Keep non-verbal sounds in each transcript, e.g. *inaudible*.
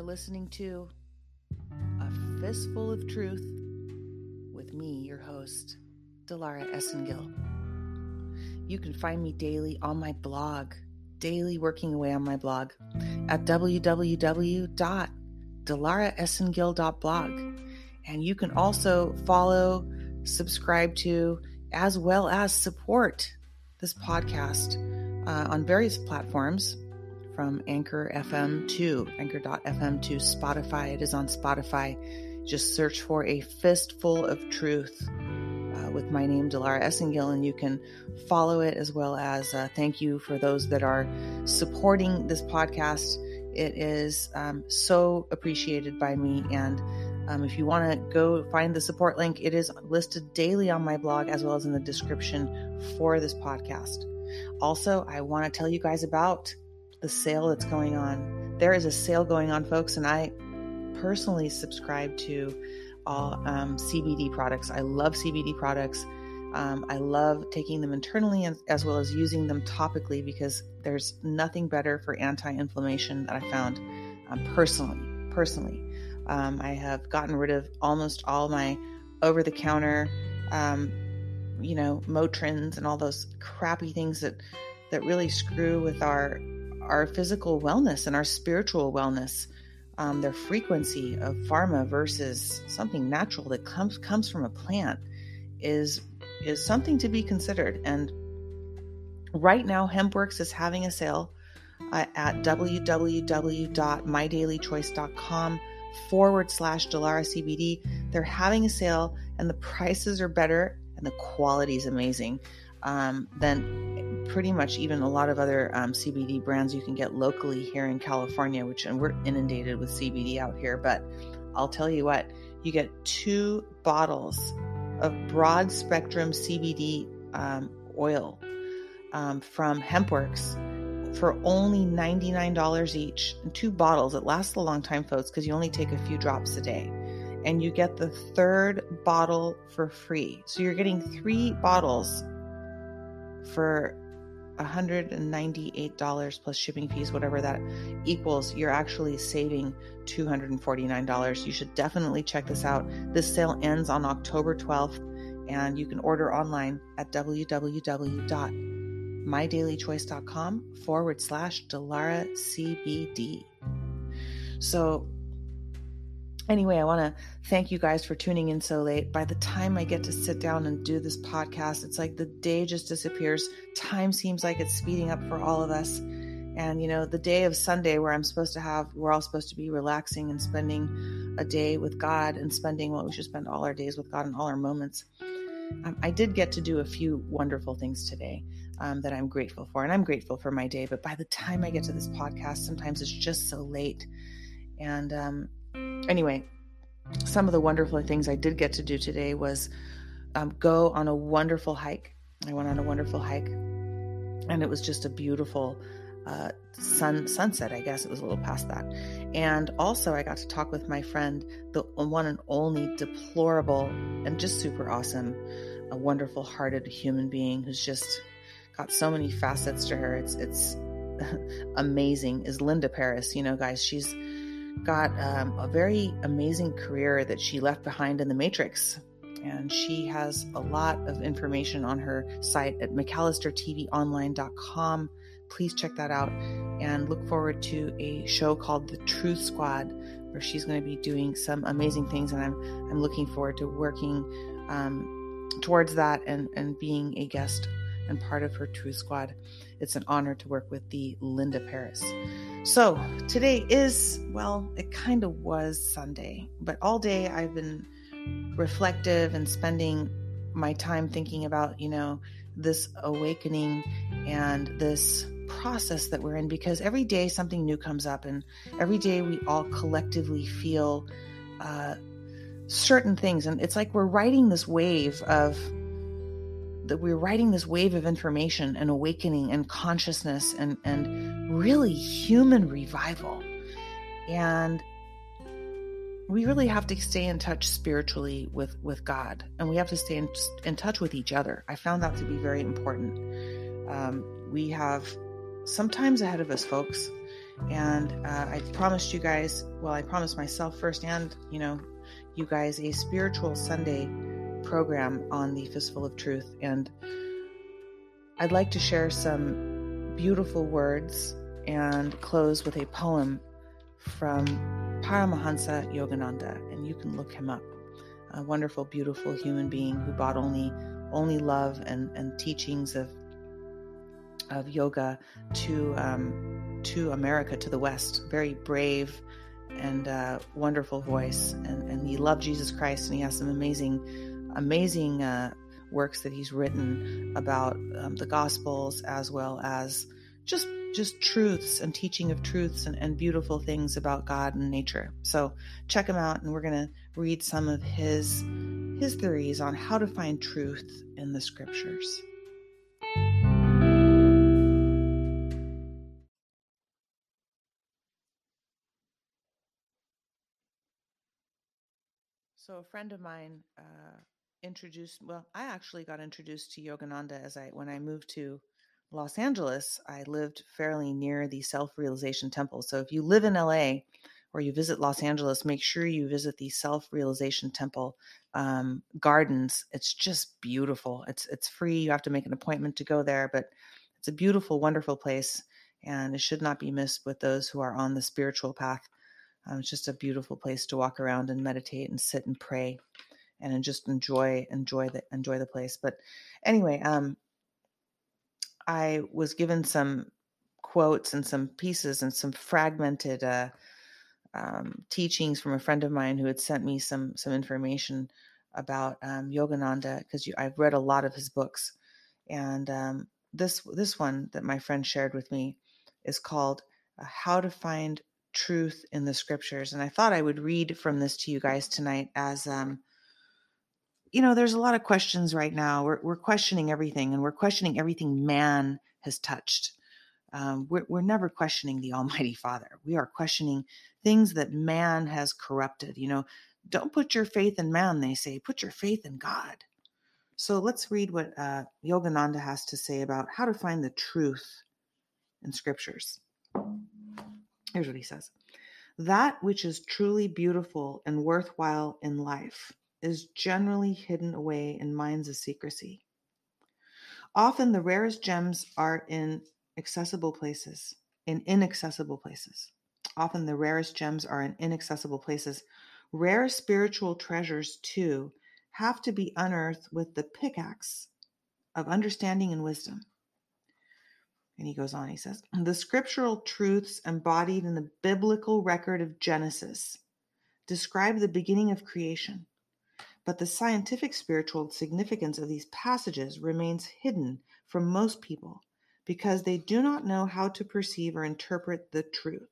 are listening to A Fistful of Truth with me, your host, Dilara Esengil. You can find me daily on my blog, daily working away on my blog at www.dilaraesengil.blog. And you can also follow, subscribe to, as well as support this podcast uh, on various platforms from Anchor FM to Anchor.fm to Spotify. It is on Spotify. Just search for a fistful of truth uh, with my name, Dilara Esengil, and you can follow it as well as uh, thank you for those that are supporting this podcast. It is um, so appreciated by me. And um, if you want to go find the support link, it is listed daily on my blog as well as in the description for this podcast. Also, I want to tell you guys about the sale that's going on. There is a sale going on, folks, and I personally subscribe to all um, CBD products. I love CBD products. Um, I love taking them internally as, well as using them topically because there's nothing better for anti-inflammation that I found um, personally. Personally, um, I have gotten rid of almost all my over-the-counter, um, you know, Motrins and all those crappy things that that really screw with our our physical wellness and our spiritual wellness. Um, their frequency of pharma versus something natural that comes comes from a plant is is something to be considered. And right now, HempWorx is having a sale uh, at www.mydailychoice.com forward slash Dilara CBD. They're having a sale and the prices are better and the quality is amazing um, than pretty much even a lot of other um, CBD brands you can get locally here in California, which and we're inundated with CBD out here. But I'll tell you what, you get two bottles of broad spectrum CBD um, oil um, from HempWorx for only $99 each. And two bottles. It lasts a long time, folks, because you only take a few drops a day. And you get the third bottle for free. So you're getting three bottles for $198 plus shipping fees, whatever that equals, you're actually saving $249. You should definitely check this out. This sale ends on October 12th, and you can order online at www.mydailychoice.com forward slash Dilara CBD. So, Anyway, I want to thank you guys for tuning in so late. By the time I get to sit down and do this podcast, it's like the day just disappears. Time seems like it's speeding up for all of us. And, you know, the day of Sunday where I'm supposed to have, we're all supposed to be relaxing and spending a day with God and spending what we should spend all our days with God and all our moments. Um, I did get to do a few wonderful things today um, that I'm grateful for. And I'm grateful for my day. But by the time I get to this podcast, sometimes it's just so late. And, um, anyway, some of the wonderful things I did get to do today was um, go on a wonderful hike. I went on a wonderful hike, and it was just a beautiful uh, sun sunset. I guess it was a little past that, and also I got to talk with my friend, the one and only deplorable and just super awesome, a wonderful hearted human being who's just got so many facets to her. It's it's *laughs* amazing. Is Linda Paris? You know, guys, she's got um, a very amazing career that she left behind in the Matrix. And she has a lot of information on her site at McAllisterTVOnline.com. Please check that out and look forward to a show called The Truth Squad, where she's going to be doing some amazing things. And I'm I'm looking forward to working um, towards that and and being a guest and part of her Truth Squad. It's an honor to work with the Linda Paris. So today is, well, it kind of was Sunday, but all day I've been reflective and spending my time thinking about, you know, this awakening and this process that we're in because every day something new comes up and every day we all collectively feel uh, certain things. And it's like we're riding this wave of that we're riding this wave of information and awakening and consciousness and, and really human revival. And we really have to stay in touch spiritually with, with God and we have to stay in, in touch with each other. I found that to be very important. Um, we have sometimes ahead of us, folks. And uh, I promised you guys, well, I promised myself first and, you know, you guys a spiritual Sunday program on the Fistful of Truth. And I'd like to share some beautiful words and close with a poem from Paramahansa Yogananda. And you can look him up. A wonderful, beautiful human being who brought only only love and, and teachings of of yoga to um, to America, to the West. Very brave and uh, wonderful voice, and, and he loved Jesus Christ, and he has some amazing, amazing uh, works that he's written about um, the Gospels as well as just just truths and teaching of truths and, and beautiful things about God and nature. So check him out, and we're gonna read some of his his theories on how to find truth in the scriptures. So a friend of mine uh, introduced. Well, I actually got introduced to Yogananda as I when I moved to Los Angeles. I lived fairly near the Self Realization Temple. So if you live in LA or you visit Los Angeles, make sure you visit the Self Realization Temple um, gardens. It's just beautiful. It's it's free. You have to make an appointment to go there, but it's a beautiful, wonderful place, and it should not be missed with those who are on the spiritual path. Um, it's just a beautiful place to walk around and meditate and sit and pray and just enjoy enjoy the enjoy the place. But anyway, um, I was given some quotes and some pieces and some fragmented uh, um, teachings from a friend of mine who had sent me some some information about um, Yogananda because I've read a lot of his books, and um, this this one that my friend shared with me is called uh, "How to Find truth in the scriptures. And I thought I would read from this to you guys tonight as, um, you know, there's a lot of questions right now. We're, we're questioning everything and we're questioning everything man has touched. Um, we're, we're never questioning the *laughs* Almighty Father. We are questioning things that man has corrupted. You know, don't put your faith in man, they say, put your faith in God. So let's read what uh, Yogananda has to say about how to find the truth in scriptures. Here's what he says That which is truly beautiful and worthwhile in life is generally hidden away in minds of secrecy. Often the rarest gems are in accessible places, in inaccessible places. Often the rarest gems are in inaccessible places. Rare spiritual treasures, too, have to be unearthed with the pickaxe of understanding and wisdom. And he goes on, he says, the scriptural truths embodied in the biblical record of Genesis describe the beginning of creation, but the scientific spiritual significance of these passages remains hidden from most people because they do not know how to perceive or interpret the truth.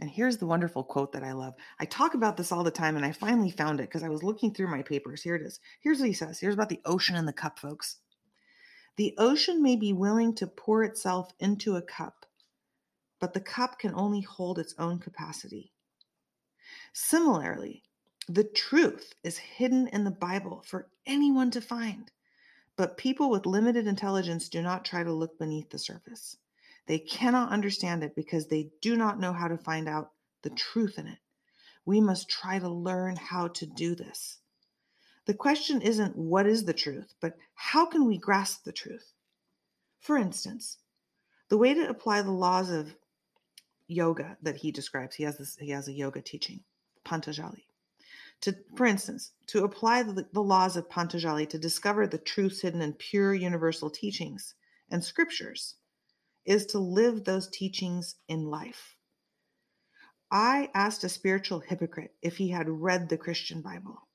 And here's the wonderful quote that I love. I talk about this all the time, and I finally found it because I was looking through my papers. Here it is. Here's what he says. Here's about the ocean and the cup, folks. The ocean may be willing to pour itself into a cup, but the cup can only hold its own capacity. Similarly, the truth is hidden in the Bible for anyone to find, but people with limited intelligence do not try to look beneath the surface. They cannot understand it because they do not know how to find out the truth in it. We must try to learn how to do this. The question isn't what is the truth, but how can we grasp the truth? For instance, the way to apply the laws of yoga that he describes, he has this he has a yoga teaching, Pantajali. To, for instance, to apply the, the laws of Pantajali to discover the truths hidden in pure universal teachings and scriptures is to live those teachings in life. I asked a spiritual hypocrite if he had read the Christian Bible.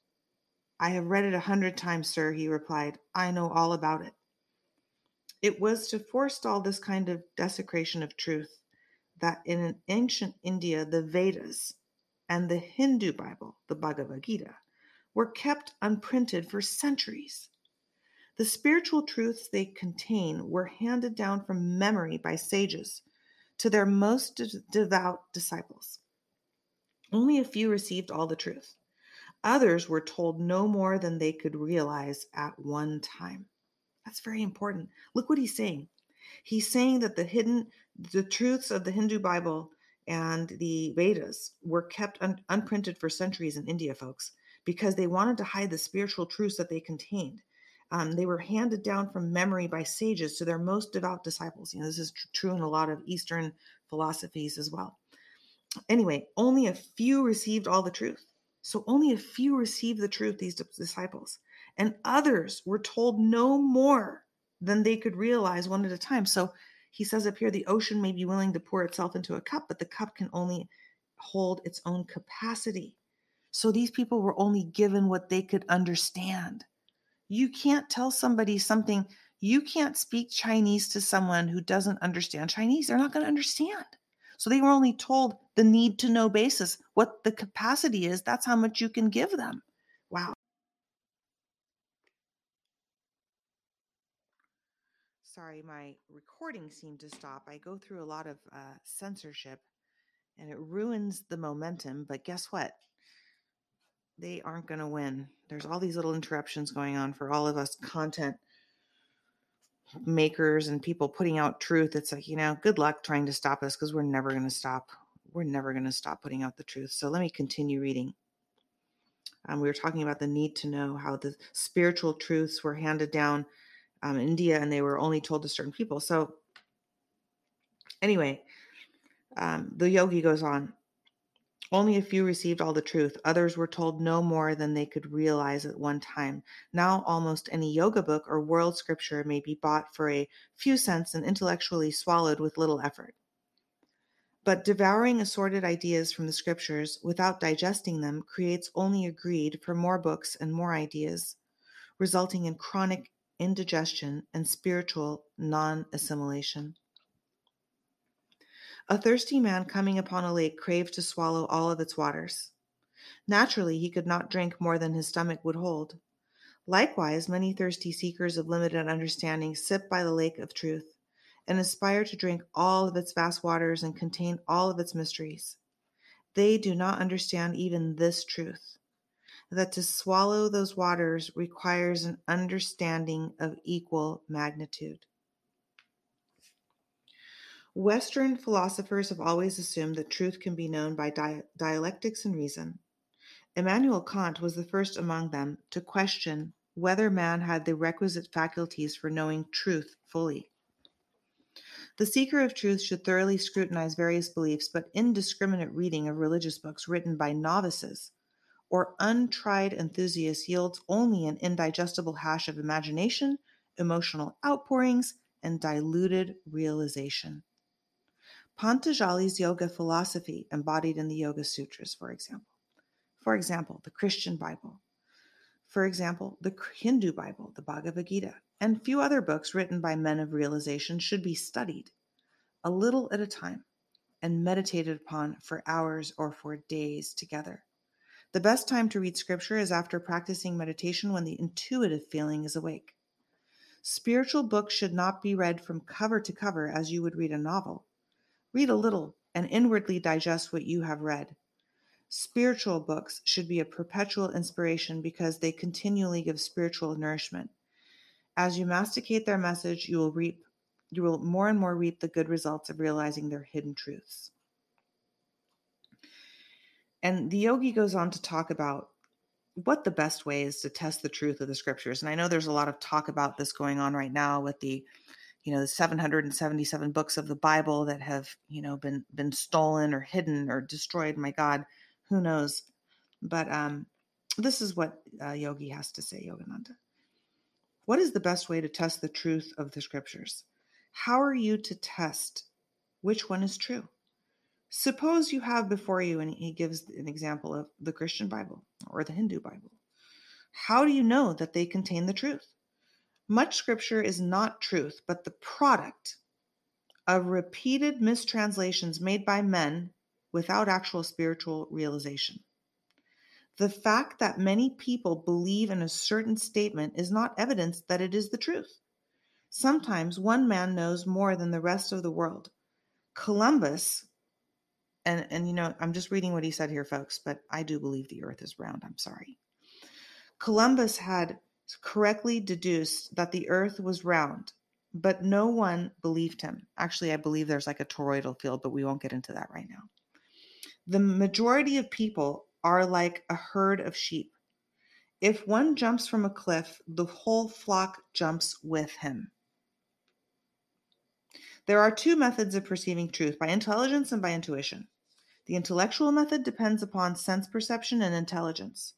I have read it a hundred times, sir, he replied. I know all about it. It was to forestall this kind of desecration of truth that in ancient India, the Vedas and the Hindu Bible, the Bhagavad Gita, were kept unprinted for centuries. The spiritual truths they contain were handed down from memory by sages to their most de- devout disciples. Only a few received all the truth. Others were told no more than they could realize at one time. That's very important. Look what he's saying. He's saying that the hidden, the truths of the Hindu Bible and the Vedas were kept un- unprinted for centuries in India, folks, because they wanted to hide the spiritual truths that they contained. Um, they were handed down from memory by sages to their most devout disciples. You know, this is tr- true in a lot of Eastern philosophies as well. Anyway, only a few received all the truth. So only a few received the truth, these disciples. And others were told no more than they could realize one at a time. So he says up here the ocean may be willing to pour itself into a cup, but the cup can only hold its own capacity. So these people were only given what they could understand. You can't tell somebody something, you can't speak Chinese to someone who doesn't understand Chinese. They're not going to understand. So they were only told the need to know basis, what the capacity is. That's how much you can give them. Sorry, my recording seemed to stop. I go through a lot of uh, censorship and it ruins the momentum. But guess what? They aren't going to win. There's all these little interruptions going on for all of us content makers and people putting out truth, it's like, you know, good luck trying to stop us because we're never going to stop. We're never going to stop putting out the truth. So let me continue reading. Um, we were talking about the need to know how the spiritual truths were handed down um, in India and they were only told to certain people. So, anyway, um, the yogi goes on only a few received all the truth. Others were told no more than they could realize at one time. Now, almost any yoga book or world scripture may be bought for a few cents and intellectually swallowed with little effort. But devouring assorted ideas from the scriptures without digesting them creates only a greed for more books and more ideas, resulting in chronic indigestion and spiritual non assimilation. A thirsty man coming upon a lake craved to swallow all of its waters. Naturally, he could not drink more than his stomach would hold. Likewise, many thirsty seekers of limited understanding sip by the lake of truth and aspire to drink all of its vast waters and contain all of its mysteries. They do not understand even this truth that to swallow those waters requires an understanding of equal magnitude. Western philosophers have always assumed that truth can be known by di- dialectics and reason. Immanuel Kant was the first among them to question whether man had the requisite faculties for knowing truth fully. The seeker of truth should thoroughly scrutinize various beliefs, but indiscriminate reading of religious books written by novices or untried enthusiasts yields only an indigestible hash of imagination, emotional outpourings, and diluted realization. Pantajali's yoga philosophy embodied in the Yoga Sutras, for example. For example, the Christian Bible. For example, the Hindu Bible, the Bhagavad Gita, and few other books written by men of realization should be studied a little at a time and meditated upon for hours or for days together. The best time to read scripture is after practicing meditation when the intuitive feeling is awake. Spiritual books should not be read from cover to cover as you would read a novel Read a little and inwardly digest what you have read. Spiritual books should be a perpetual inspiration because they continually give spiritual nourishment. As you masticate their message, you will reap you will more and more reap the good results of realizing their hidden truths. And the yogi goes on to talk about what the best way is to test the truth of the scriptures. And I know there's a lot of talk about this going on right now with the you know the 777 books of the bible that have you know been been stolen or hidden or destroyed. My god who knows? But um this is what uh, yogi has to say yogananda. What is the best way to test the truth of the scriptures? How are you to test which one is true suppose you have before you and he gives an example of the christian bible or the hindu bible how do you know that they contain the truth much scripture is not truth, but the product of repeated mistranslations made by men without actual spiritual realization. The fact that many people believe in a certain statement is not evidence that it is the truth. Sometimes one man knows more than the rest of the world. Columbus, and, and you know, I'm just reading what he said here, folks, but I do believe the earth is round. I'm sorry. Columbus had correctly deduced that the earth was round, but no one believed him. Actually, I believe there's like a toroidal field, but we won't get into that right now. The majority of people are like a herd of sheep. If one jumps from a cliff, the whole flock jumps with him. There are two methods of perceiving truth by intelligence and by intuition. The intellectual method depends upon sense perception and intelligence.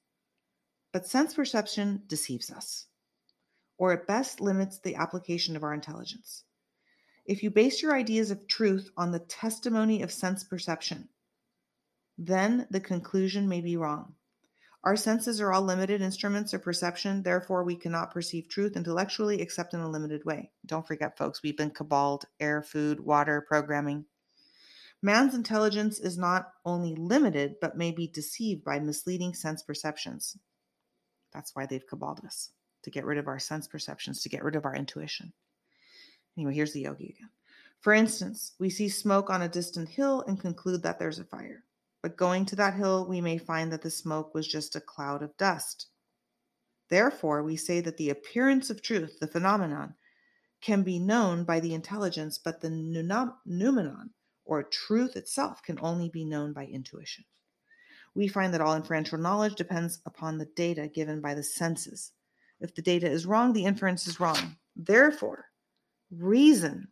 But sense perception deceives us, or at best limits the application of our intelligence. If you base your ideas of truth on the testimony of sense perception, then the conclusion may be wrong. Our senses are all limited instruments of perception, therefore, we cannot perceive truth intellectually except in a limited way. Don't forget, folks, we've been caballed air, food, water, programming. Man's intelligence is not only limited, but may be deceived by misleading sense perceptions. That's why they've caballed us to get rid of our sense perceptions, to get rid of our intuition. Anyway, here's the yogi again. For instance, we see smoke on a distant hill and conclude that there's a fire. But going to that hill, we may find that the smoke was just a cloud of dust. Therefore, we say that the appearance of truth, the phenomenon, can be known by the intelligence, but the noumenon, or truth itself, can only be known by intuition. We find that all inferential knowledge depends upon the data given by the senses. If the data is wrong, the inference is wrong. Therefore, reason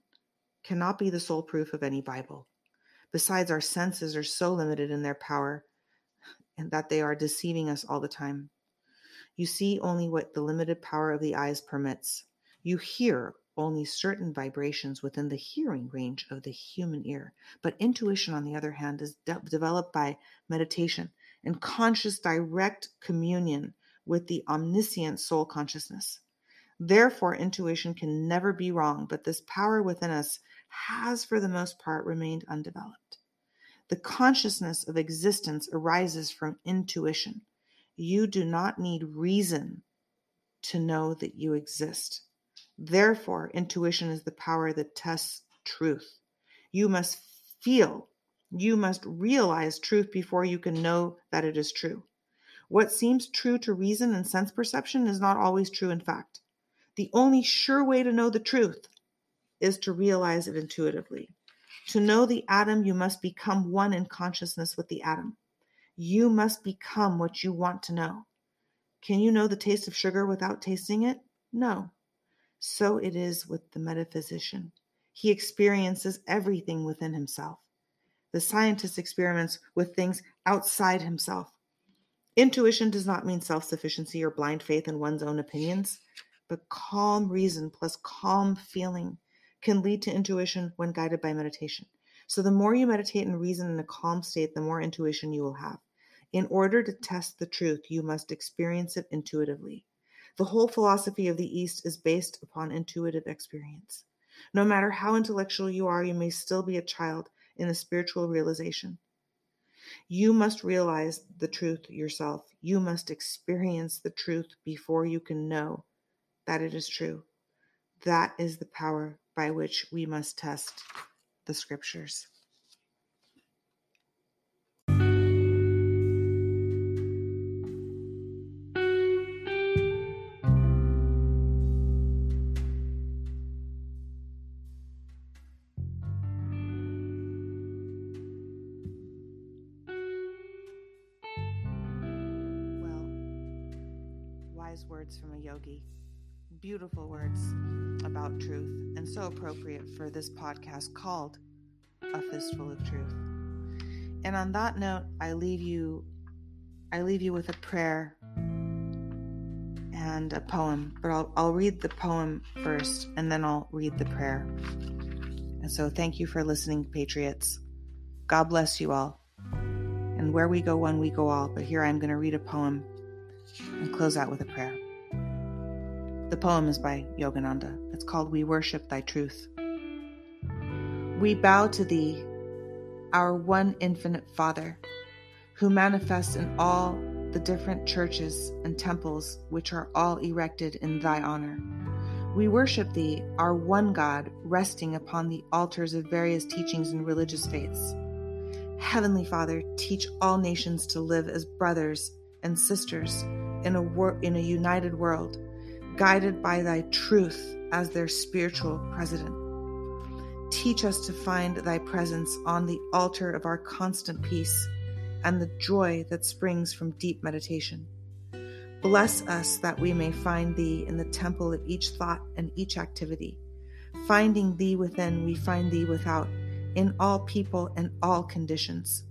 cannot be the sole proof of any Bible. Besides, our senses are so limited in their power and that they are deceiving us all the time. You see only what the limited power of the eyes permits. You hear only certain vibrations within the hearing range of the human ear. But intuition, on the other hand, is de- developed by meditation and conscious direct communion with the omniscient soul consciousness. Therefore, intuition can never be wrong, but this power within us has, for the most part, remained undeveloped. The consciousness of existence arises from intuition. You do not need reason to know that you exist. Therefore, intuition is the power that tests truth. You must feel, you must realize truth before you can know that it is true. What seems true to reason and sense perception is not always true in fact. The only sure way to know the truth is to realize it intuitively. To know the atom, you must become one in consciousness with the atom. You must become what you want to know. Can you know the taste of sugar without tasting it? No. So it is with the metaphysician. He experiences everything within himself. The scientist experiments with things outside himself. Intuition does not mean self sufficiency or blind faith in one's own opinions, but calm reason plus calm feeling can lead to intuition when guided by meditation. So, the more you meditate and reason in a calm state, the more intuition you will have. In order to test the truth, you must experience it intuitively. The whole philosophy of the East is based upon intuitive experience. No matter how intellectual you are, you may still be a child in a spiritual realization. You must realize the truth yourself. You must experience the truth before you can know that it is true. That is the power by which we must test the scriptures. Beautiful words about truth, and so appropriate for this podcast called A Fistful of Truth. And on that note, I leave you I leave you with a prayer and a poem, but I'll, I'll read the poem first and then I'll read the prayer. And so thank you for listening, Patriots. God bless you all. And where we go one, we go all. But here I'm going to read a poem and close out with a prayer. The poem is by Yogananda. It's called We Worship Thy Truth. We bow to Thee, our one infinite Father, who manifests in all the different churches and temples which are all erected in Thy honor. We worship Thee, our one God, resting upon the altars of various teachings and religious faiths. Heavenly Father, teach all nations to live as brothers and sisters in a wor- in a united world. Guided by thy truth as their spiritual president. Teach us to find thy presence on the altar of our constant peace and the joy that springs from deep meditation. Bless us that we may find thee in the temple of each thought and each activity. Finding thee within, we find thee without, in all people and all conditions.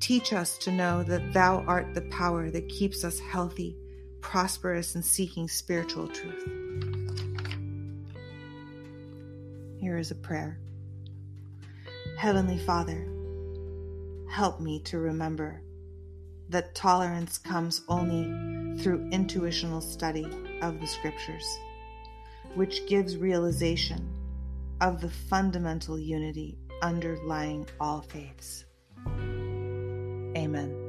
Teach us to know that thou art the power that keeps us healthy, prosperous, and seeking spiritual truth. Here is a prayer Heavenly Father, help me to remember that tolerance comes only through intuitional study of the scriptures, which gives realization of the fundamental unity underlying all faiths. Amen.